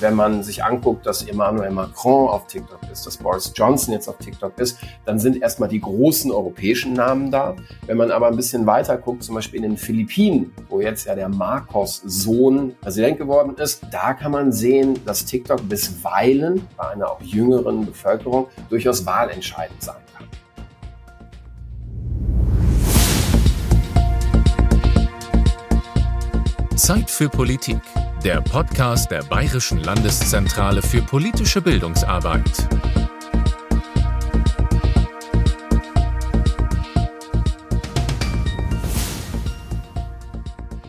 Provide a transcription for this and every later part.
wenn man sich anguckt, dass Emmanuel Macron auf TikTok ist, dass Boris Johnson jetzt auf TikTok ist, dann sind erstmal die großen europäischen Namen da. Wenn man aber ein bisschen weiter guckt, zum Beispiel in den Philippinen, wo jetzt ja der Marcos-Sohn Präsident geworden ist, da kann man sehen, dass TikTok bisweilen bei einer auch jüngeren Bevölkerung durchaus wahlentscheidend sein kann. Zeit für Politik, der Podcast der Bayerischen Landeszentrale für politische Bildungsarbeit.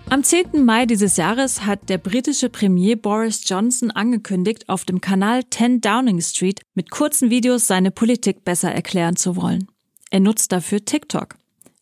Am 10. Mai dieses Jahres hat der britische Premier Boris Johnson angekündigt, auf dem Kanal 10 Downing Street mit kurzen Videos seine Politik besser erklären zu wollen. Er nutzt dafür TikTok.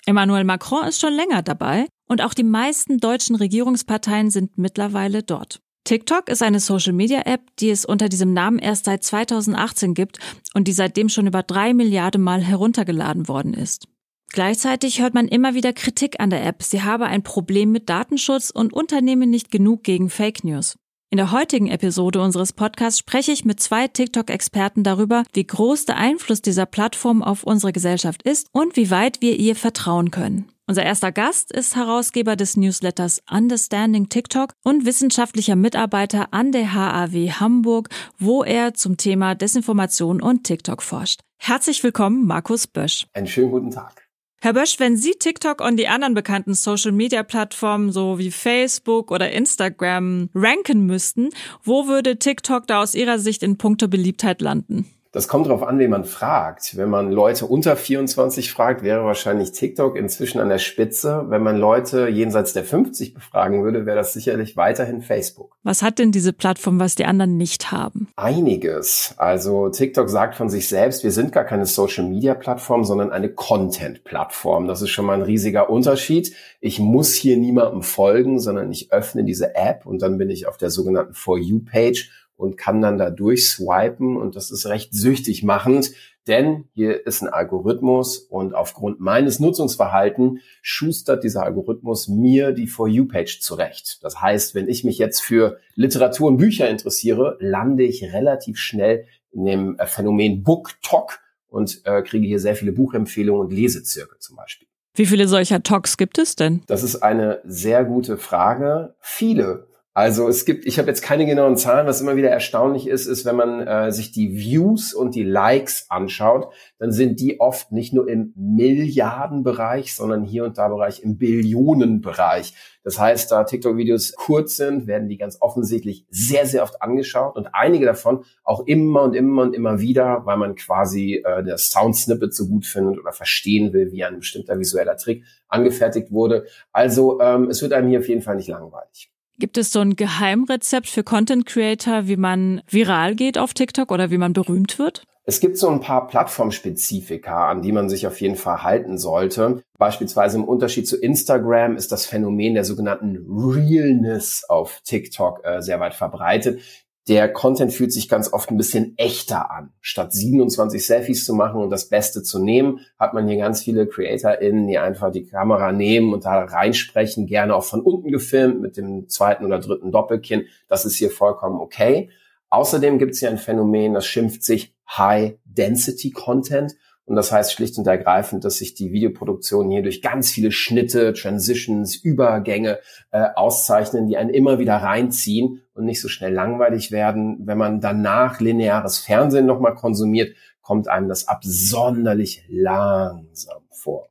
Emmanuel Macron ist schon länger dabei und auch die meisten deutschen Regierungsparteien sind mittlerweile dort. TikTok ist eine Social-Media-App, die es unter diesem Namen erst seit 2018 gibt und die seitdem schon über drei Milliarden Mal heruntergeladen worden ist. Gleichzeitig hört man immer wieder Kritik an der App, sie habe ein Problem mit Datenschutz und unternehme nicht genug gegen Fake News. In der heutigen Episode unseres Podcasts spreche ich mit zwei TikTok-Experten darüber, wie groß der Einfluss dieser Plattform auf unsere Gesellschaft ist und wie weit wir ihr vertrauen können. Unser erster Gast ist Herausgeber des Newsletters Understanding TikTok und wissenschaftlicher Mitarbeiter an der HAW Hamburg, wo er zum Thema Desinformation und TikTok forscht. Herzlich willkommen, Markus Bösch. Einen schönen guten Tag. Herr Bösch, wenn Sie TikTok und die anderen bekannten Social-Media-Plattformen so wie Facebook oder Instagram ranken müssten, wo würde TikTok da aus Ihrer Sicht in puncto Beliebtheit landen? Das kommt darauf an, wen man fragt. Wenn man Leute unter 24 fragt, wäre wahrscheinlich TikTok inzwischen an der Spitze. Wenn man Leute jenseits der 50 befragen würde, wäre das sicherlich weiterhin Facebook. Was hat denn diese Plattform, was die anderen nicht haben? Einiges. Also TikTok sagt von sich selbst, wir sind gar keine Social-Media-Plattform, sondern eine Content-Plattform. Das ist schon mal ein riesiger Unterschied. Ich muss hier niemandem folgen, sondern ich öffne diese App und dann bin ich auf der sogenannten For You-Page und kann dann da durchswipen und das ist recht süchtig machend, denn hier ist ein Algorithmus und aufgrund meines Nutzungsverhalten schustert dieser Algorithmus mir die For You-Page zurecht. Das heißt, wenn ich mich jetzt für Literatur und Bücher interessiere, lande ich relativ schnell in dem äh, Phänomen BookTok und äh, kriege hier sehr viele Buchempfehlungen und Lesezirkel zum Beispiel. Wie viele solcher Talks gibt es denn? Das ist eine sehr gute Frage. Viele. Also es gibt, ich habe jetzt keine genauen Zahlen, was immer wieder erstaunlich ist, ist, wenn man äh, sich die Views und die Likes anschaut, dann sind die oft nicht nur im Milliardenbereich, sondern hier und da Bereich im Billionenbereich. Das heißt, da TikTok-Videos kurz sind, werden die ganz offensichtlich sehr, sehr oft angeschaut und einige davon auch immer und immer und immer wieder, weil man quasi äh, das Sound-Snippet so gut findet oder verstehen will, wie ein bestimmter visueller Trick angefertigt wurde. Also ähm, es wird einem hier auf jeden Fall nicht langweilig. Gibt es so ein Geheimrezept für Content Creator, wie man viral geht auf TikTok oder wie man berühmt wird? Es gibt so ein paar Plattformspezifika, an die man sich auf jeden Fall halten sollte. Beispielsweise im Unterschied zu Instagram ist das Phänomen der sogenannten Realness auf TikTok äh, sehr weit verbreitet der Content fühlt sich ganz oft ein bisschen echter an. Statt 27 Selfies zu machen und das Beste zu nehmen, hat man hier ganz viele CreatorInnen, die einfach die Kamera nehmen und da reinsprechen, gerne auch von unten gefilmt mit dem zweiten oder dritten Doppelkinn. Das ist hier vollkommen okay. Außerdem gibt es hier ein Phänomen, das schimpft sich High Density Content. Und das heißt schlicht und ergreifend, dass sich die Videoproduktionen hier durch ganz viele Schnitte, Transitions, Übergänge äh, auszeichnen, die einen immer wieder reinziehen und nicht so schnell langweilig werden. Wenn man danach lineares Fernsehen nochmal konsumiert, kommt einem das absonderlich langsam vor.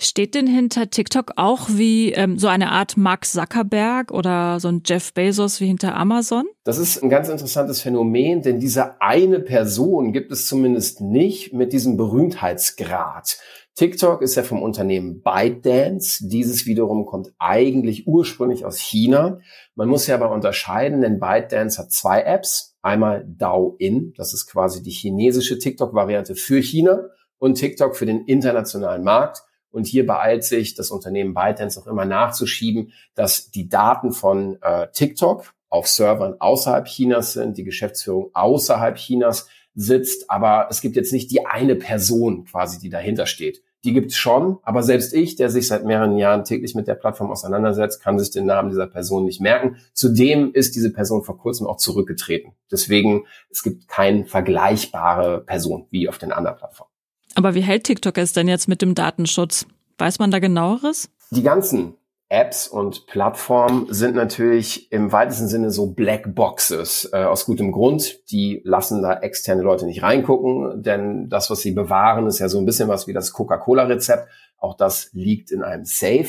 Steht denn hinter TikTok auch wie ähm, so eine Art Mark Zuckerberg oder so ein Jeff Bezos wie hinter Amazon? Das ist ein ganz interessantes Phänomen, denn diese eine Person gibt es zumindest nicht mit diesem Berühmtheitsgrad. TikTok ist ja vom Unternehmen ByteDance. Dieses wiederum kommt eigentlich ursprünglich aus China. Man muss ja aber unterscheiden, denn ByteDance hat zwei Apps. Einmal Douyin, das ist quasi die chinesische TikTok-Variante für China und TikTok für den internationalen Markt. Und hier beeilt sich das Unternehmen ByteDance auch immer nachzuschieben, dass die Daten von äh, TikTok auf Servern außerhalb Chinas sind, die Geschäftsführung außerhalb Chinas sitzt, aber es gibt jetzt nicht die eine Person quasi, die dahinter steht. Die gibt's schon, aber selbst ich, der sich seit mehreren Jahren täglich mit der Plattform auseinandersetzt, kann sich den Namen dieser Person nicht merken. Zudem ist diese Person vor kurzem auch zurückgetreten. Deswegen, es gibt keine vergleichbare Person wie auf den anderen Plattformen. Aber wie hält TikTok es denn jetzt mit dem Datenschutz? Weiß man da genaueres? Die ganzen Apps und Plattformen sind natürlich im weitesten Sinne so Black Boxes äh, aus gutem Grund. Die lassen da externe Leute nicht reingucken, denn das, was sie bewahren, ist ja so ein bisschen was wie das Coca-Cola-Rezept. Auch das liegt in einem Safe.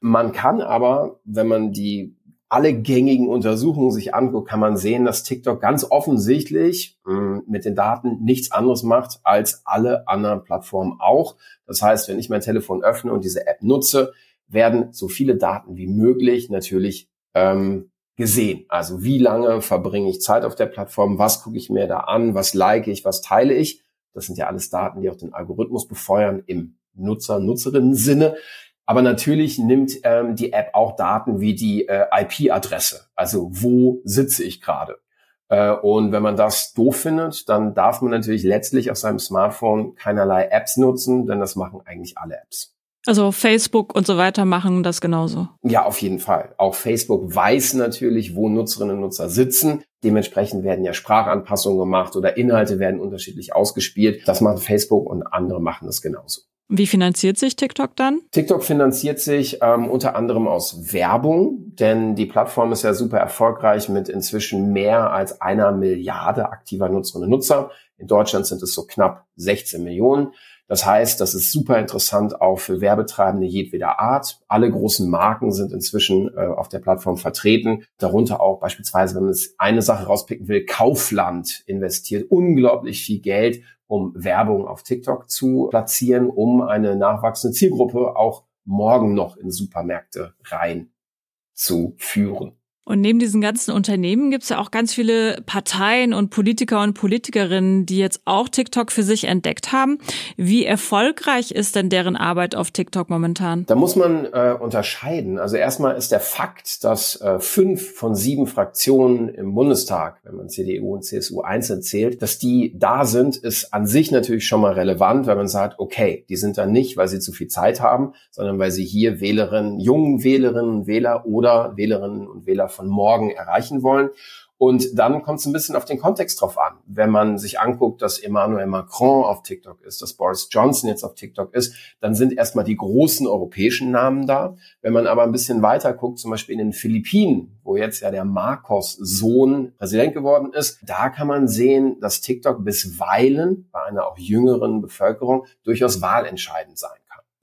Man kann aber, wenn man die alle gängigen Untersuchungen sich anguckt, kann man sehen, dass TikTok ganz offensichtlich mh, hm, mit den Daten nichts anderes macht als alle anderen Plattformen auch. Das heißt, wenn ich mein Telefon öffne und diese App nutze, werden so viele Daten wie möglich natürlich ähm, gesehen. Also wie lange verbringe ich Zeit auf der Plattform, was gucke ich mir da an, was like ich, was teile ich. Das sind ja alles Daten, die auch den Algorithmus befeuern im Nutzer-Nutzerinnen-Sinne. Aber natürlich nimmt ähm, die App auch Daten wie die äh, IP-Adresse, also wo sitze ich gerade. Äh, und wenn man das doof findet, dann darf man natürlich letztlich auf seinem Smartphone keinerlei Apps nutzen, denn das machen eigentlich alle Apps. Also Facebook und so weiter machen das genauso. Ja, auf jeden Fall. Auch Facebook weiß natürlich, wo Nutzerinnen und Nutzer sitzen. Dementsprechend werden ja Sprachanpassungen gemacht oder Inhalte werden unterschiedlich ausgespielt. Das machen Facebook und andere machen das genauso. Wie finanziert sich TikTok dann? TikTok finanziert sich ähm, unter anderem aus Werbung, denn die Plattform ist ja super erfolgreich mit inzwischen mehr als einer Milliarde aktiver Nutzerinnen und Nutzer. In Deutschland sind es so knapp 16 Millionen. Das heißt, das ist super interessant auch für Werbetreibende jedweder Art. Alle großen Marken sind inzwischen äh, auf der Plattform vertreten. Darunter auch beispielsweise, wenn man es eine Sache rauspicken will, Kaufland investiert unglaublich viel Geld, um Werbung auf TikTok zu platzieren, um eine nachwachsende Zielgruppe auch morgen noch in Supermärkte rein zu führen. Und neben diesen ganzen Unternehmen gibt es ja auch ganz viele Parteien und Politiker und Politikerinnen, die jetzt auch TikTok für sich entdeckt haben. Wie erfolgreich ist denn deren Arbeit auf TikTok momentan? Da muss man äh, unterscheiden. Also erstmal ist der Fakt, dass äh, fünf von sieben Fraktionen im Bundestag, wenn man CDU und CSU einzeln zählt, dass die da sind, ist an sich natürlich schon mal relevant, weil man sagt, okay, die sind da nicht, weil sie zu viel Zeit haben, sondern weil sie hier Wählerinnen, jungen Wählerinnen und Wähler oder Wählerinnen und Wähler von morgen erreichen wollen. Und dann kommt es ein bisschen auf den Kontext drauf an. Wenn man sich anguckt, dass Emmanuel Macron auf TikTok ist, dass Boris Johnson jetzt auf TikTok ist, dann sind erstmal die großen europäischen Namen da. Wenn man aber ein bisschen weiter guckt, zum Beispiel in den Philippinen, wo jetzt ja der Marcos Sohn Präsident geworden ist, da kann man sehen, dass TikTok bisweilen bei einer auch jüngeren Bevölkerung durchaus wahlentscheidend sein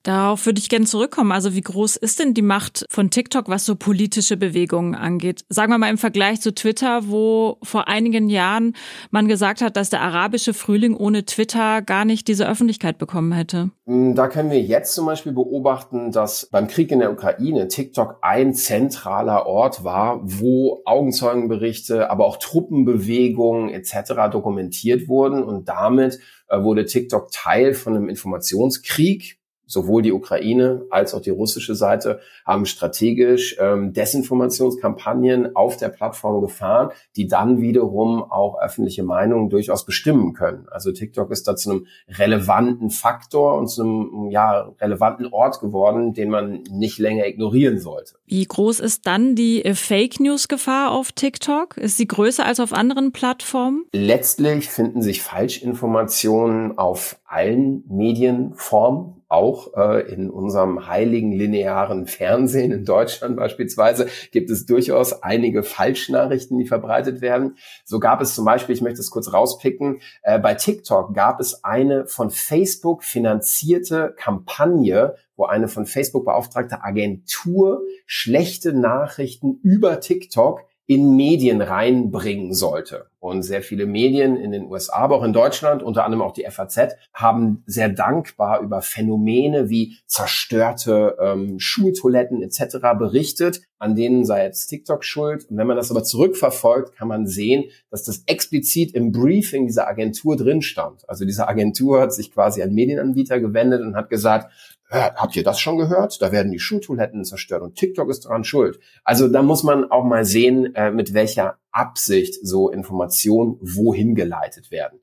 Darauf würde ich gerne zurückkommen. Also wie groß ist denn die Macht von TikTok, was so politische Bewegungen angeht? Sagen wir mal im Vergleich zu Twitter, wo vor einigen Jahren man gesagt hat, dass der arabische Frühling ohne Twitter gar nicht diese Öffentlichkeit bekommen hätte. Mm, da können wir jetzt zum Beispiel beobachten, dass beim Krieg in der Ukraine TikTok ein zentraler Ort war, wo Augenzeugenberichte, aber auch Truppenbewegungen etc. dokumentiert wurden und damit äh, wurde TikTok Teil von einem Informationskrieg sowohl die Ukraine als auch die russische Seite haben strategisch ähm, Desinformationskampagnen auf der Plattform gefahren, die dann wiederum auch öffentliche Meinungen durchaus bestimmen können. Also TikTok ist da zu einem relevanten Faktor und zu einem ja, relevanten Ort geworden, den man nicht länger ignorieren sollte. Wie groß ist dann die äh, Fake News Gefahr auf TikTok? Ist sie größer als auf anderen Plattformen? Letztlich finden sich Falschinformationen auf allen Medienformen auch äh, in unserem heiligen linearen Fernsehen in Deutschland beispielsweise gibt es durchaus einige Falschnachrichten, die verbreitet werden. So gab es zum Beispiel, ich möchte es kurz rauspicken, äh, bei TikTok gab es eine von Facebook finanzierte Kampagne, wo eine von Facebook beauftragte Agentur schlechte Nachrichten über TikTok in Medien reinbringen sollte. Und sehr viele Medien in den USA, aber auch in Deutschland, unter anderem auch die FAZ, haben sehr dankbar über Phänomene wie zerstörte ähm, Schultoiletten etc. berichtet, an denen sei jetzt TikTok schuld. Und wenn man das aber zurückverfolgt, kann man sehen, dass das explizit im Briefing dieser Agentur drin stand. Also diese Agentur hat sich quasi an Medienanbieter gewendet und hat gesagt, habt ihr das schon gehört? Da werden die Schultoiletten zerstört und TikTok ist daran schuld. Also da muss man auch mal sehen, äh, mit welcher Absicht so Informationen wohin geleitet werden.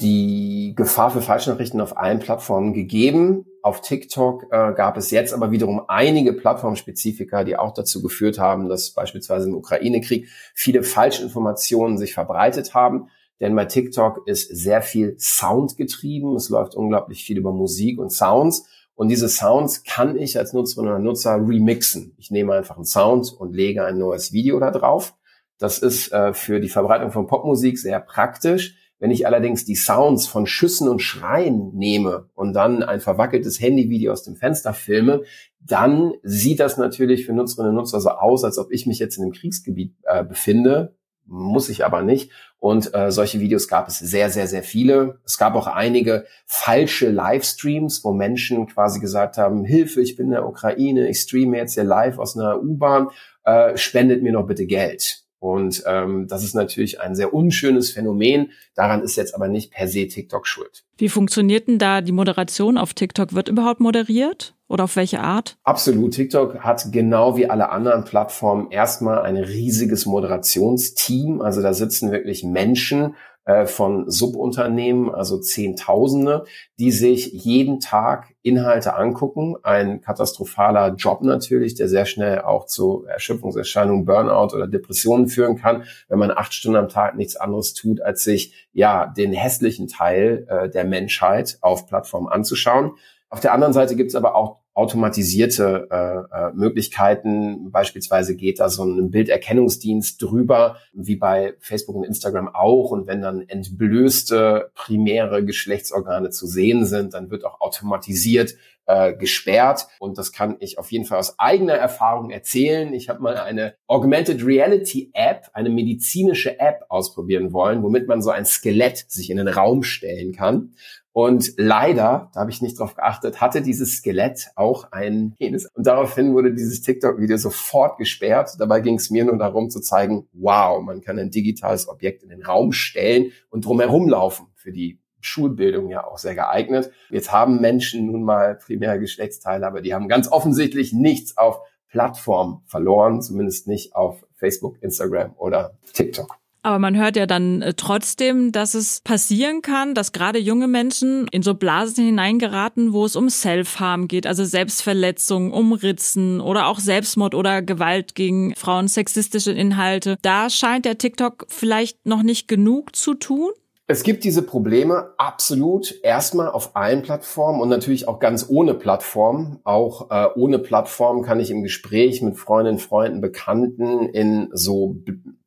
Die Gefahr für Falschnachrichten auf allen Plattformen gegeben. Auf TikTok äh, gab es jetzt aber wiederum einige Plattformspezifika, die auch dazu geführt haben, dass beispielsweise im Ukraine-Krieg viele Falschinformationen sich verbreitet haben. Denn bei TikTok ist sehr viel Sound getrieben. Es läuft unglaublich viel über Musik und Sounds. Und diese Sounds kann ich als Nutzerin oder Nutzer remixen. Ich nehme einfach einen Sound und lege ein neues Video da drauf. Das ist äh, für die Verbreitung von Popmusik sehr praktisch. Wenn ich allerdings die Sounds von Schüssen und Schreien nehme und dann ein verwackeltes Handyvideo aus dem Fenster filme, dann sieht das natürlich für Nutzerinnen und Nutzer so aus, als ob ich mich jetzt in einem Kriegsgebiet äh, befinde. Muss ich aber nicht. Und äh, solche Videos gab es sehr, sehr, sehr viele. Es gab auch einige falsche Livestreams, wo Menschen quasi gesagt haben, Hilfe, ich bin in der Ukraine, ich streame jetzt hier live aus einer U-Bahn, äh, spendet mir noch bitte Geld. Und ähm, das ist natürlich ein sehr unschönes Phänomen. Daran ist jetzt aber nicht per se TikTok schuld. Wie funktioniert denn da die Moderation auf TikTok? Wird überhaupt moderiert oder auf welche Art? Absolut. TikTok hat genau wie alle anderen Plattformen erstmal ein riesiges Moderationsteam. Also da sitzen wirklich Menschen, von Subunternehmen, also Zehntausende, die sich jeden Tag Inhalte angucken. Ein katastrophaler Job natürlich, der sehr schnell auch zu Erschöpfungserscheinungen, Burnout oder Depressionen führen kann, wenn man acht Stunden am Tag nichts anderes tut, als sich ja den hässlichen Teil äh, der Menschheit auf Plattformen anzuschauen. Auf der anderen Seite gibt es aber auch automatisierte äh, äh, Möglichkeiten. Beispielsweise geht da so ein Bilderkennungsdienst drüber, wie bei Facebook und Instagram auch. Und wenn dann entblößte primäre Geschlechtsorgane zu sehen sind, dann wird auch automatisiert äh, gesperrt. Und das kann ich auf jeden Fall aus eigener Erfahrung erzählen. Ich habe mal eine Augmented Reality App, eine medizinische App ausprobieren wollen, womit man so ein Skelett sich in den Raum stellen kann. Und leider, da habe ich nicht drauf geachtet, hatte dieses Skelett auch einen Penis. Und daraufhin wurde dieses TikTok-Video sofort gesperrt. Dabei ging es mir nur darum zu zeigen, wow, man kann ein digitales Objekt in den Raum stellen und drumherum laufen. Für die Schulbildung ja auch sehr geeignet. Jetzt haben Menschen nun mal primäre Geschlechtsteile, aber die haben ganz offensichtlich nichts auf Plattform verloren, zumindest nicht auf Facebook, Instagram oder TikTok. Aber man hört ja dann äh, trotzdem, dass es passieren kann, dass gerade junge Menschen in so Blasen hineingeraten, wo es um Self-Harm geht, also Selbstverletzung, Umritzen oder auch Selbstmord oder Gewalt gegen Frauen, sexistische Inhalte. Da scheint der TikTok vielleicht noch nicht genug zu tun. Es gibt diese Probleme absolut erstmal auf allen Plattformen und natürlich auch ganz ohne Plattform. Auch äh, ohne Plattform kann ich im Gespräch mit Freundinnen, Freunden, Bekannten in so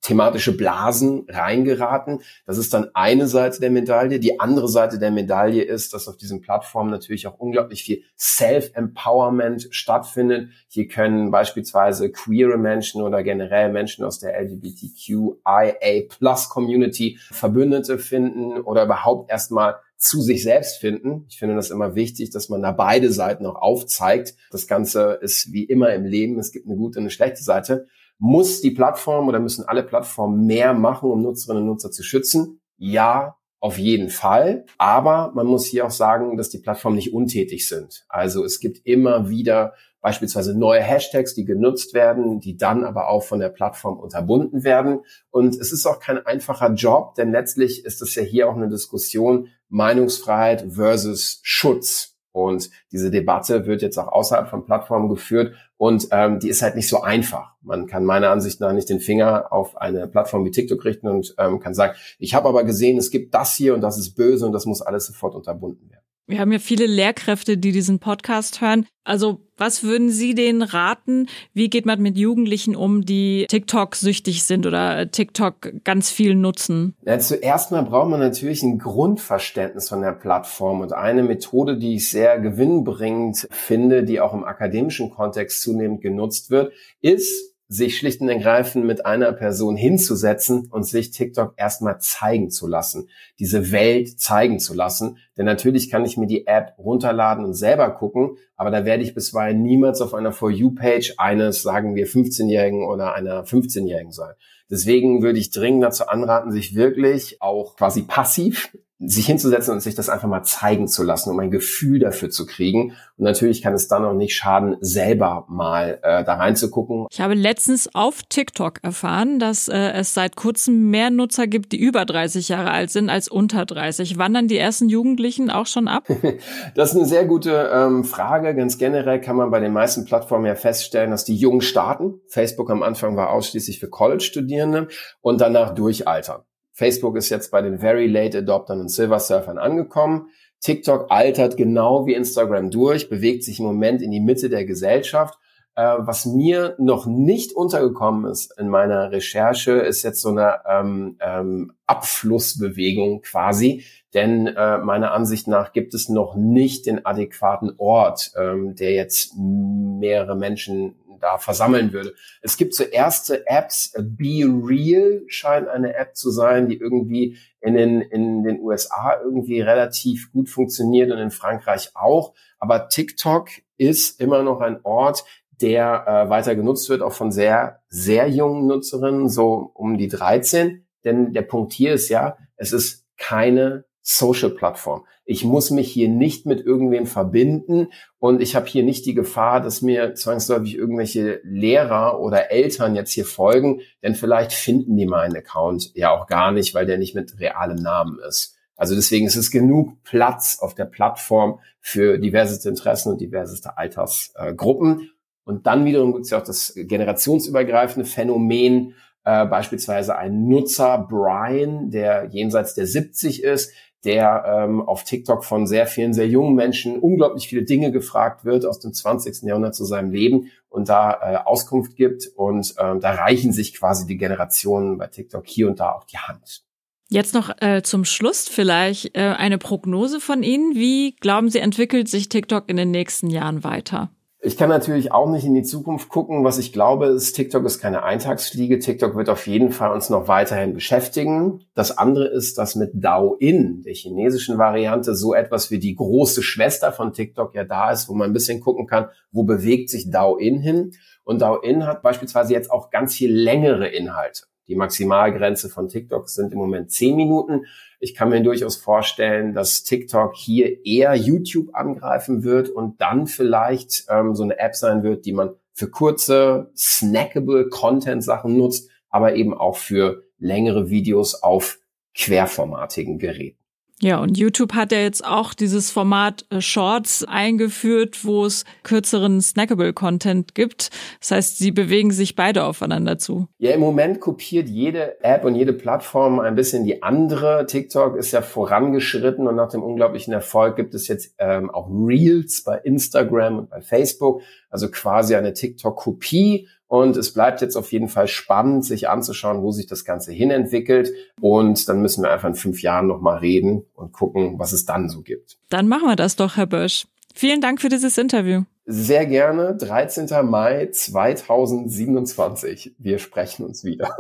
thematische Blasen reingeraten. Das ist dann eine Seite der Medaille. Die andere Seite der Medaille ist, dass auf diesen Plattformen natürlich auch unglaublich viel Self-Empowerment stattfindet. Hier können beispielsweise queere Menschen oder generell Menschen aus der LGBTQIA-Plus-Community Verbündete finden oder überhaupt erstmal zu sich selbst finden. Ich finde das immer wichtig, dass man da beide Seiten auch aufzeigt. Das Ganze ist wie immer im Leben. Es gibt eine gute und eine schlechte Seite. Muss die Plattform oder müssen alle Plattformen mehr machen, um Nutzerinnen und Nutzer zu schützen? Ja, auf jeden Fall. Aber man muss hier auch sagen, dass die Plattformen nicht untätig sind. Also es gibt immer wieder beispielsweise neue Hashtags, die genutzt werden, die dann aber auch von der Plattform unterbunden werden. Und es ist auch kein einfacher Job, denn letztlich ist es ja hier auch eine Diskussion Meinungsfreiheit versus Schutz. Und diese Debatte wird jetzt auch außerhalb von Plattformen geführt und ähm, die ist halt nicht so einfach. Man kann meiner Ansicht nach nicht den Finger auf eine Plattform wie TikTok richten und ähm, kann sagen, ich habe aber gesehen, es gibt das hier und das ist böse und das muss alles sofort unterbunden werden. Wir haben ja viele Lehrkräfte, die diesen Podcast hören. Also was würden Sie denen raten? Wie geht man mit Jugendlichen um, die TikTok süchtig sind oder TikTok ganz viel nutzen? Ja, zuerst mal braucht man natürlich ein Grundverständnis von der Plattform und eine Methode, die ich sehr gewinnbringend finde, die auch im akademischen Kontext zunehmend genutzt wird, ist sich schlicht und ergreifend mit einer Person hinzusetzen und sich TikTok erstmal zeigen zu lassen, diese Welt zeigen zu lassen. Denn natürlich kann ich mir die App runterladen und selber gucken, aber da werde ich bisweilen niemals auf einer For You-Page eines, sagen wir, 15-Jährigen oder einer 15-Jährigen sein. Deswegen würde ich dringend dazu anraten, sich wirklich auch quasi passiv sich hinzusetzen und sich das einfach mal zeigen zu lassen, um ein Gefühl dafür zu kriegen. Und natürlich kann es dann auch nicht schaden, selber mal äh, da reinzugucken. Ich habe letztens auf TikTok erfahren, dass äh, es seit kurzem mehr Nutzer gibt, die über 30 Jahre alt sind als unter 30. Wandern die ersten Jugendlichen auch schon ab? das ist eine sehr gute ähm, Frage. Ganz generell kann man bei den meisten Plattformen ja feststellen, dass die Jungen starten. Facebook am Anfang war ausschließlich für College-Studierende und danach durchaltern. Facebook ist jetzt bei den Very Late Adoptern und Silver Surfern angekommen. TikTok altert genau wie Instagram durch, bewegt sich im Moment in die Mitte der Gesellschaft. Äh, was mir noch nicht untergekommen ist in meiner Recherche, ist jetzt so eine ähm, ähm, Abflussbewegung quasi. Denn äh, meiner Ansicht nach gibt es noch nicht den adäquaten Ort, ähm, der jetzt mehrere Menschen da versammeln würde. Es gibt so erste Apps, Be Real scheint eine App zu sein, die irgendwie in den, in den USA irgendwie relativ gut funktioniert und in Frankreich auch. Aber TikTok ist immer noch ein Ort, der äh, weiter genutzt wird, auch von sehr, sehr jungen Nutzerinnen, so um die 13. Denn der Punkt hier ist ja, es ist keine Social-Plattform. Ich muss mich hier nicht mit irgendwem verbinden und ich habe hier nicht die Gefahr, dass mir zwangsläufig irgendwelche Lehrer oder Eltern jetzt hier folgen, denn vielleicht finden die meinen Account ja auch gar nicht, weil der nicht mit realem Namen ist. Also deswegen ist es genug Platz auf der Plattform für diverseste Interessen und diverseste Altersgruppen. Und dann wiederum gibt es ja auch das generationsübergreifende Phänomen, äh, beispielsweise ein Nutzer, Brian, der jenseits der 70 ist, der ähm, auf TikTok von sehr vielen, sehr jungen Menschen unglaublich viele Dinge gefragt wird aus dem 20. Jahrhundert zu seinem Leben und da äh, Auskunft gibt. Und ähm, da reichen sich quasi die Generationen bei TikTok hier und da auch die Hand. Jetzt noch äh, zum Schluss vielleicht äh, eine Prognose von Ihnen. Wie glauben Sie, entwickelt sich TikTok in den nächsten Jahren weiter? Ich kann natürlich auch nicht in die Zukunft gucken. Was ich glaube, ist, TikTok ist keine Eintagsfliege. TikTok wird auf jeden Fall uns noch weiterhin beschäftigen. Das andere ist, dass mit Douyin, der chinesischen Variante, so etwas wie die große Schwester von TikTok ja da ist, wo man ein bisschen gucken kann, wo bewegt sich Douyin hin. Und Douyin hat beispielsweise jetzt auch ganz viel längere Inhalte. Die Maximalgrenze von TikTok sind im Moment zehn Minuten. Ich kann mir durchaus vorstellen, dass TikTok hier eher YouTube angreifen wird und dann vielleicht ähm, so eine App sein wird, die man für kurze, snackable Content-Sachen nutzt, aber eben auch für längere Videos auf querformatigen Geräten. Ja, und YouTube hat ja jetzt auch dieses Format äh, Shorts eingeführt, wo es kürzeren Snackable-Content gibt. Das heißt, sie bewegen sich beide aufeinander zu. Ja, im Moment kopiert jede App und jede Plattform ein bisschen die andere. TikTok ist ja vorangeschritten und nach dem unglaublichen Erfolg gibt es jetzt ähm, auch Reels bei Instagram und bei Facebook, also quasi eine TikTok-Kopie und es bleibt jetzt auf jeden Fall spannend, sich anzuschauen, wo sich das Ganze hinentwickelt. Und dann müssen wir einfach in fünf Jahren nochmal reden und gucken, was es dann so gibt. Dann machen wir das doch, Herr Bösch. Vielen Dank für dieses Interview. Sehr gerne. 13. Mai 2027. Wir sprechen uns wieder.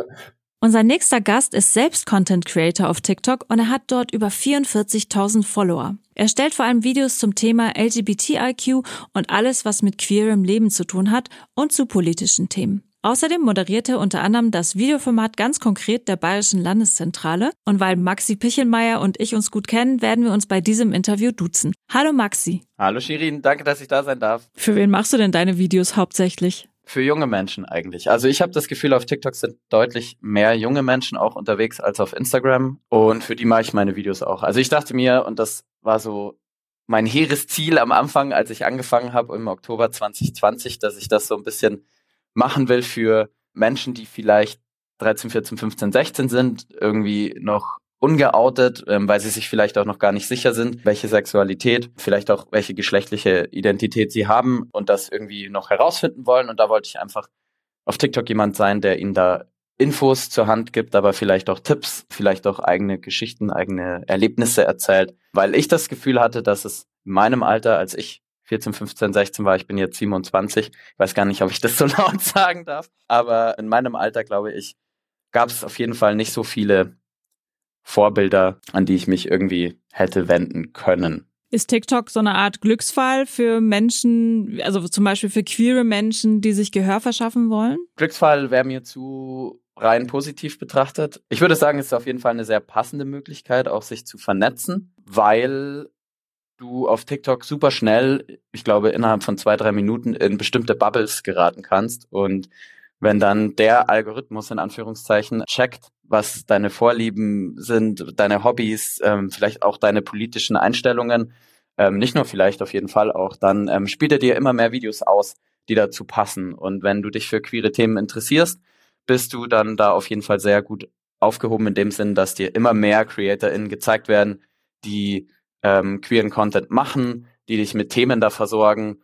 Unser nächster Gast ist selbst Content Creator auf TikTok und er hat dort über 44.000 Follower. Er stellt vor allem Videos zum Thema LGBTIQ und alles, was mit queerem Leben zu tun hat und zu politischen Themen. Außerdem moderiert er unter anderem das Videoformat ganz konkret der Bayerischen Landeszentrale. Und weil Maxi Pichelmeier und ich uns gut kennen, werden wir uns bei diesem Interview duzen. Hallo Maxi. Hallo Shirin, danke, dass ich da sein darf. Für wen machst du denn deine Videos hauptsächlich? Für junge Menschen eigentlich. Also ich habe das Gefühl, auf TikTok sind deutlich mehr junge Menschen auch unterwegs als auf Instagram und für die mache ich meine Videos auch. Also ich dachte mir, und das war so mein hehres Ziel am Anfang, als ich angefangen habe im Oktober 2020, dass ich das so ein bisschen machen will für Menschen, die vielleicht 13, 14, 15, 16 sind, irgendwie noch ungeoutet, ähm, weil sie sich vielleicht auch noch gar nicht sicher sind, welche Sexualität, vielleicht auch welche geschlechtliche Identität sie haben und das irgendwie noch herausfinden wollen. Und da wollte ich einfach auf TikTok jemand sein, der ihnen da Infos zur Hand gibt, aber vielleicht auch Tipps, vielleicht auch eigene Geschichten, eigene Erlebnisse erzählt, weil ich das Gefühl hatte, dass es in meinem Alter, als ich 14, 15, 16 war, ich bin jetzt 27, ich weiß gar nicht, ob ich das so laut sagen darf, aber in meinem Alter, glaube ich, gab es auf jeden Fall nicht so viele Vorbilder, an die ich mich irgendwie hätte wenden können. Ist TikTok so eine Art Glücksfall für Menschen, also zum Beispiel für queere Menschen, die sich Gehör verschaffen wollen? Glücksfall wäre mir zu rein positiv betrachtet. Ich würde sagen, es ist auf jeden Fall eine sehr passende Möglichkeit, auch sich zu vernetzen, weil du auf TikTok super schnell, ich glaube innerhalb von zwei, drei Minuten in bestimmte Bubbles geraten kannst. Und wenn dann der Algorithmus in Anführungszeichen checkt, was deine Vorlieben sind, deine Hobbys, ähm, vielleicht auch deine politischen Einstellungen, ähm, nicht nur vielleicht, auf jeden Fall auch, dann ähm, spielt er dir immer mehr Videos aus, die dazu passen. Und wenn du dich für queere Themen interessierst, bist du dann da auf jeden Fall sehr gut aufgehoben in dem Sinn, dass dir immer mehr CreatorInnen gezeigt werden, die ähm, queeren Content machen, die dich mit Themen da versorgen.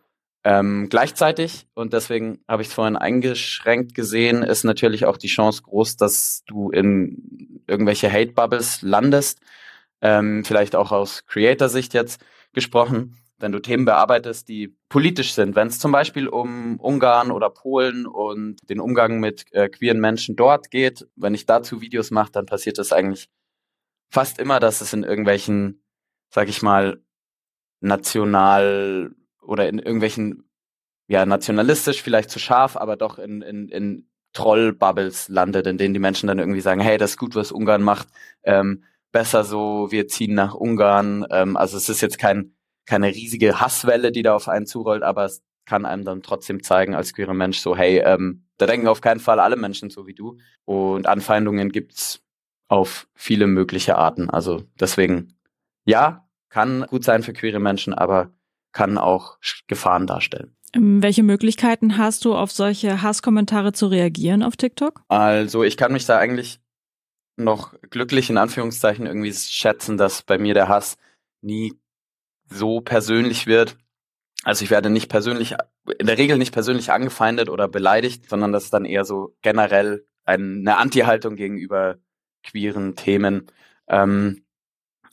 Ähm, gleichzeitig, und deswegen habe ich es vorhin eingeschränkt gesehen, ist natürlich auch die Chance groß, dass du in irgendwelche Hate-Bubbles landest. Ähm, vielleicht auch aus Creator-Sicht jetzt gesprochen, wenn du Themen bearbeitest, die politisch sind, wenn es zum Beispiel um Ungarn oder Polen und den Umgang mit äh, queeren Menschen dort geht, wenn ich dazu Videos mache, dann passiert es eigentlich fast immer, dass es in irgendwelchen, sag ich mal, national oder in irgendwelchen, ja, nationalistisch vielleicht zu scharf, aber doch in, in, in Troll-Bubbles landet, in denen die Menschen dann irgendwie sagen, hey, das ist gut, was Ungarn macht, ähm, besser so, wir ziehen nach Ungarn. Ähm, also es ist jetzt kein, keine riesige Hasswelle, die da auf einen zurollt, aber es kann einem dann trotzdem zeigen als queerer Mensch so, hey, ähm, da denken auf keinen Fall alle Menschen so wie du. Und Anfeindungen gibt's auf viele mögliche Arten. Also deswegen, ja, kann gut sein für queere Menschen, aber kann auch Gefahren darstellen. Ähm, welche Möglichkeiten hast du, auf solche Hasskommentare zu reagieren auf TikTok? Also ich kann mich da eigentlich noch glücklich in Anführungszeichen irgendwie schätzen, dass bei mir der Hass nie so persönlich wird. Also ich werde nicht persönlich, in der Regel nicht persönlich angefeindet oder beleidigt, sondern das ist dann eher so generell eine Anti-Haltung gegenüber queeren Themen. Ähm,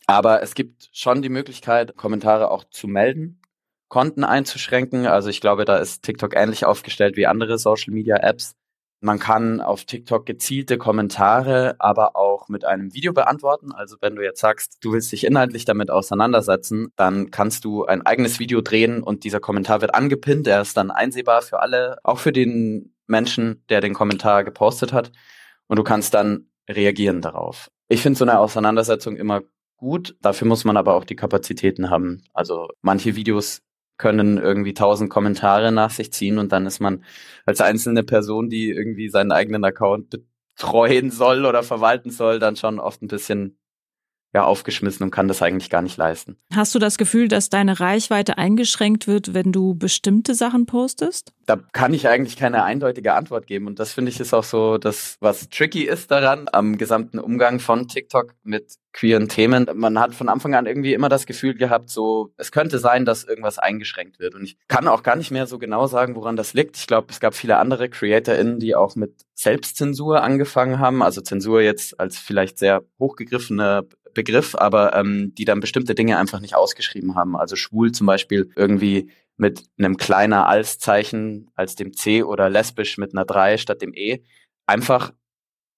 aber es gibt schon die Möglichkeit, Kommentare auch zu melden, Konten einzuschränken. Also ich glaube, da ist TikTok ähnlich aufgestellt wie andere Social-Media-Apps. Man kann auf TikTok gezielte Kommentare aber auch mit einem Video beantworten. Also wenn du jetzt sagst, du willst dich inhaltlich damit auseinandersetzen, dann kannst du ein eigenes Video drehen und dieser Kommentar wird angepinnt. Er ist dann einsehbar für alle, auch für den Menschen, der den Kommentar gepostet hat. Und du kannst dann reagieren darauf. Ich finde so eine Auseinandersetzung immer gut. Dafür muss man aber auch die Kapazitäten haben. Also manche Videos können irgendwie tausend Kommentare nach sich ziehen und dann ist man als einzelne Person, die irgendwie seinen eigenen Account betreuen soll oder verwalten soll, dann schon oft ein bisschen ja aufgeschmissen und kann das eigentlich gar nicht leisten. Hast du das Gefühl, dass deine Reichweite eingeschränkt wird, wenn du bestimmte Sachen postest? Da kann ich eigentlich keine eindeutige Antwort geben und das finde ich ist auch so das, was tricky ist daran am gesamten Umgang von TikTok mit queeren Themen. Man hat von Anfang an irgendwie immer das Gefühl gehabt, so es könnte sein, dass irgendwas eingeschränkt wird und ich kann auch gar nicht mehr so genau sagen, woran das liegt. Ich glaube, es gab viele andere CreatorInnen, die auch mit Selbstzensur angefangen haben, also Zensur jetzt als vielleicht sehr hochgegriffene Begriff, aber ähm, die dann bestimmte Dinge einfach nicht ausgeschrieben haben. Also schwul zum Beispiel irgendwie mit einem kleiner Als-Zeichen als dem C oder lesbisch mit einer 3 statt dem E. Einfach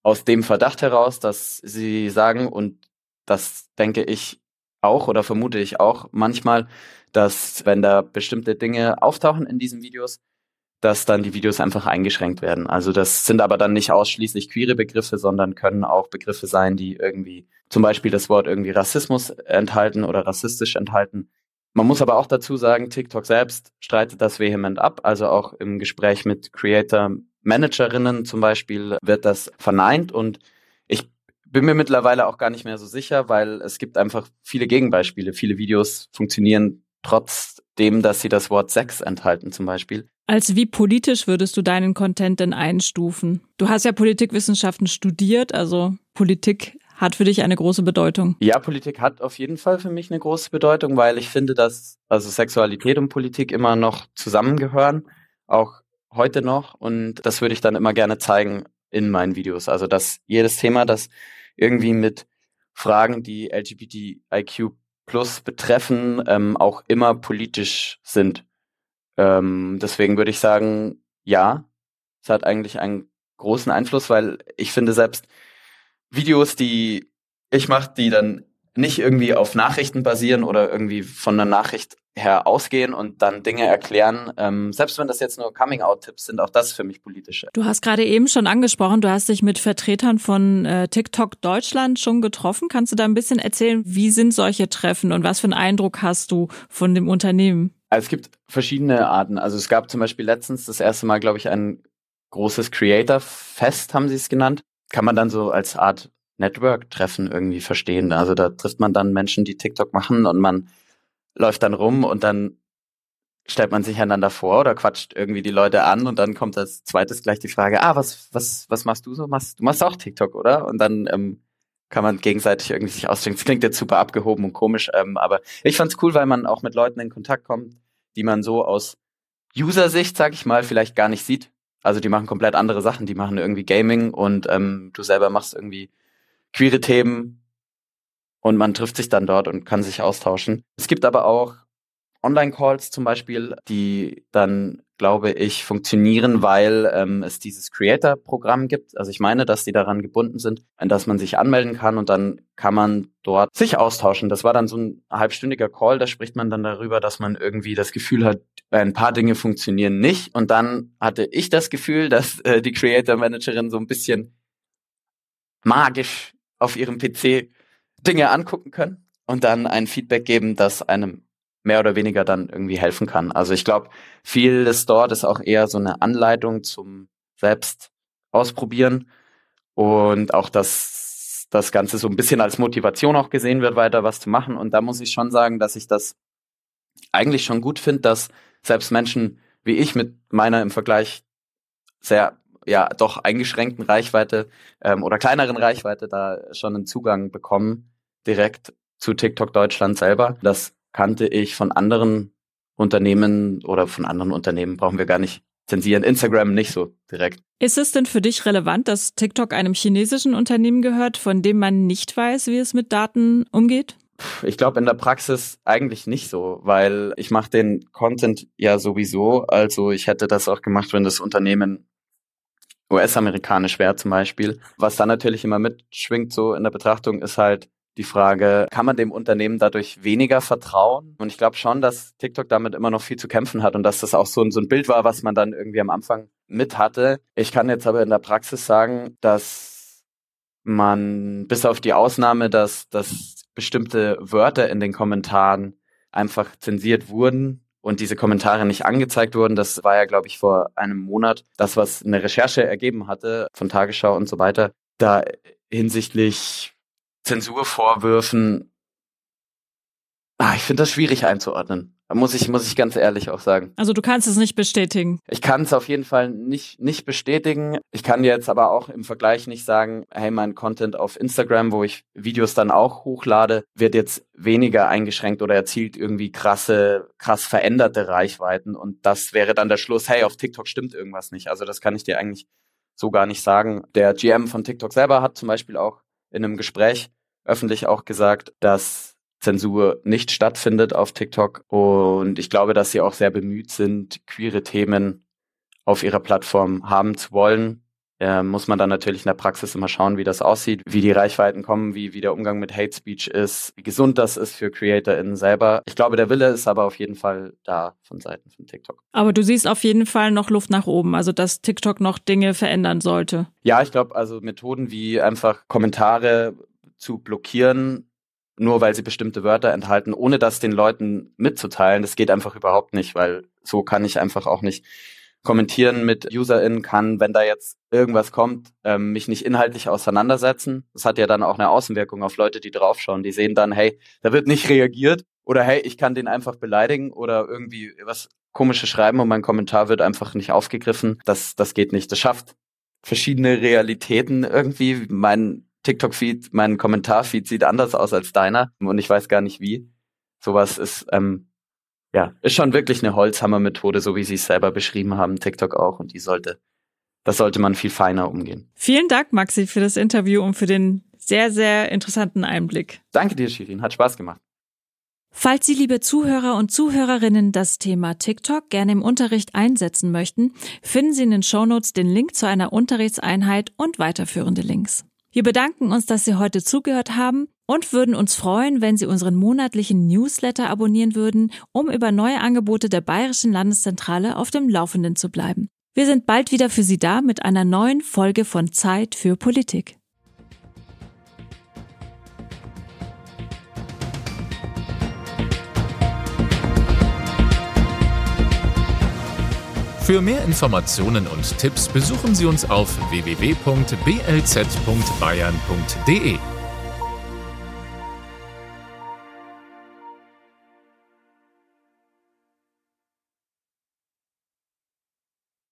aus dem Verdacht heraus, dass sie sagen, und das denke ich auch oder vermute ich auch manchmal, dass wenn da bestimmte Dinge auftauchen in diesen Videos, dass dann die Videos einfach eingeschränkt werden. Also das sind aber dann nicht ausschließlich queere Begriffe, sondern können auch Begriffe sein, die irgendwie zum Beispiel das Wort irgendwie Rassismus enthalten oder rassistisch enthalten. Man muss aber auch dazu sagen, TikTok selbst streitet das vehement ab. Also auch im Gespräch mit Creator Managerinnen zum Beispiel wird das verneint und ich bin mir mittlerweile auch gar nicht mehr so sicher, weil es gibt einfach viele Gegenbeispiele. Viele Videos funktionieren trotzdem, dass sie das Wort Sex enthalten zum Beispiel. Als wie politisch würdest du deinen Content denn einstufen? Du hast ja Politikwissenschaften studiert, also Politik hat für dich eine große Bedeutung. Ja, Politik hat auf jeden Fall für mich eine große Bedeutung, weil ich finde, dass also Sexualität und Politik immer noch zusammengehören, auch heute noch. Und das würde ich dann immer gerne zeigen in meinen Videos. Also dass jedes Thema, das irgendwie mit Fragen, die LGBTIQ plus betreffen, ähm, auch immer politisch sind. Ähm, deswegen würde ich sagen, ja, es hat eigentlich einen großen Einfluss, weil ich finde selbst Videos, die ich mache, die dann nicht irgendwie auf Nachrichten basieren oder irgendwie von einer Nachricht her ausgehen und dann Dinge erklären. Ähm, selbst wenn das jetzt nur Coming-out-Tipps sind, auch das für mich politische. Du hast gerade eben schon angesprochen, du hast dich mit Vertretern von äh, TikTok Deutschland schon getroffen. Kannst du da ein bisschen erzählen, wie sind solche Treffen und was für einen Eindruck hast du von dem Unternehmen? Also es gibt verschiedene Arten. Also es gab zum Beispiel letztens das erste Mal, glaube ich, ein großes Creator-Fest, haben sie es genannt. Kann man dann so als Art Network-Treffen irgendwie verstehen. Also da trifft man dann Menschen, die TikTok machen und man läuft dann rum und dann stellt man sich einander vor oder quatscht irgendwie die Leute an und dann kommt als zweites gleich die Frage, ah, was, was, was machst du so? Machst, du machst auch TikTok, oder? Und dann ähm, kann man gegenseitig irgendwie sich ausdenken. Das klingt jetzt super abgehoben und komisch, ähm, aber ich fand's cool, weil man auch mit Leuten in Kontakt kommt, die man so aus User-Sicht, sag ich mal, vielleicht gar nicht sieht. Also die machen komplett andere Sachen, die machen irgendwie Gaming und ähm, du selber machst irgendwie queere Themen und man trifft sich dann dort und kann sich austauschen. Es gibt aber auch Online-Calls zum Beispiel, die dann, glaube ich, funktionieren, weil ähm, es dieses Creator-Programm gibt. Also ich meine, dass die daran gebunden sind, an das man sich anmelden kann und dann kann man dort sich austauschen. Das war dann so ein halbstündiger Call, da spricht man dann darüber, dass man irgendwie das Gefühl hat, ein paar Dinge funktionieren nicht. Und dann hatte ich das Gefühl, dass äh, die Creator-Managerin so ein bisschen magisch auf ihrem PC Dinge angucken können und dann ein Feedback geben, das einem mehr oder weniger dann irgendwie helfen kann. Also ich glaube, vieles dort ist auch eher so eine Anleitung zum selbst ausprobieren und auch, dass das Ganze so ein bisschen als Motivation auch gesehen wird, weiter was zu machen. Und da muss ich schon sagen, dass ich das eigentlich schon gut finde, dass selbst Menschen wie ich mit meiner im Vergleich sehr ja doch eingeschränkten Reichweite ähm, oder kleineren Reichweite da schon einen Zugang bekommen direkt zu TikTok Deutschland selber. Das kannte ich von anderen Unternehmen oder von anderen Unternehmen brauchen wir gar nicht zensieren. Instagram nicht so direkt. Ist es denn für dich relevant, dass TikTok einem chinesischen Unternehmen gehört, von dem man nicht weiß, wie es mit Daten umgeht? Ich glaube in der Praxis eigentlich nicht so, weil ich mache den Content ja sowieso. Also ich hätte das auch gemacht, wenn das Unternehmen US-amerikanisch wäre zum Beispiel. Was da natürlich immer mitschwingt so in der Betrachtung ist halt die Frage, kann man dem Unternehmen dadurch weniger vertrauen? Und ich glaube schon, dass TikTok damit immer noch viel zu kämpfen hat und dass das auch so ein, so ein Bild war, was man dann irgendwie am Anfang mit hatte. Ich kann jetzt aber in der Praxis sagen, dass man bis auf die Ausnahme, dass, dass bestimmte Wörter in den Kommentaren einfach zensiert wurden, und diese Kommentare nicht angezeigt wurden. Das war ja, glaube ich, vor einem Monat das, was eine Recherche ergeben hatte von Tagesschau und so weiter. Da hinsichtlich Zensurvorwürfen, ah, ich finde das schwierig einzuordnen. Muss ich, muss ich ganz ehrlich auch sagen. Also du kannst es nicht bestätigen. Ich kann es auf jeden Fall nicht, nicht bestätigen. Ich kann jetzt aber auch im Vergleich nicht sagen, hey, mein Content auf Instagram, wo ich Videos dann auch hochlade, wird jetzt weniger eingeschränkt oder erzielt irgendwie krasse, krass veränderte Reichweiten. Und das wäre dann der Schluss, hey, auf TikTok stimmt irgendwas nicht. Also das kann ich dir eigentlich so gar nicht sagen. Der GM von TikTok selber hat zum Beispiel auch in einem Gespräch öffentlich auch gesagt, dass Zensur nicht stattfindet auf TikTok. Und ich glaube, dass sie auch sehr bemüht sind, queere Themen auf ihrer Plattform haben zu wollen. Äh, muss man dann natürlich in der Praxis immer schauen, wie das aussieht, wie die Reichweiten kommen, wie, wie der Umgang mit Hate Speech ist, wie gesund das ist für CreatorInnen selber. Ich glaube, der Wille ist aber auf jeden Fall da von Seiten von TikTok. Aber du siehst auf jeden Fall noch Luft nach oben, also dass TikTok noch Dinge verändern sollte. Ja, ich glaube, also Methoden wie einfach Kommentare zu blockieren nur weil sie bestimmte Wörter enthalten, ohne das den Leuten mitzuteilen. Das geht einfach überhaupt nicht, weil so kann ich einfach auch nicht kommentieren mit UserInnen, kann, wenn da jetzt irgendwas kommt, ähm, mich nicht inhaltlich auseinandersetzen. Das hat ja dann auch eine Außenwirkung auf Leute, die draufschauen. Die sehen dann, hey, da wird nicht reagiert oder hey, ich kann den einfach beleidigen oder irgendwie was komisches schreiben und mein Kommentar wird einfach nicht aufgegriffen. Das, das geht nicht. Das schafft verschiedene Realitäten irgendwie. Mein TikTok-Feed, mein Kommentar-Feed sieht anders aus als deiner und ich weiß gar nicht wie. Sowas ist, ähm, ja, ist schon wirklich eine Holzhammer-Methode, so wie sie es selber beschrieben haben, TikTok auch und die sollte, das sollte man viel feiner umgehen. Vielen Dank, Maxi, für das Interview und für den sehr, sehr interessanten Einblick. Danke dir, Shirin, hat Spaß gemacht. Falls Sie, liebe Zuhörer und Zuhörerinnen, das Thema TikTok gerne im Unterricht einsetzen möchten, finden Sie in den Shownotes den Link zu einer Unterrichtseinheit und weiterführende Links. Wir bedanken uns, dass Sie heute zugehört haben. und würden uns freuen, wenn Sie unseren monatlichen Newsletter abonnieren würden, um über neue Angebote der Bayerischen Landeszentrale auf dem Laufenden zu bleiben. Wir sind bald wieder für Sie da mit einer neuen Folge von Zeit für Politik. Für mehr Informationen und Tipps besuchen Sie uns auf www.blz.bayern.de.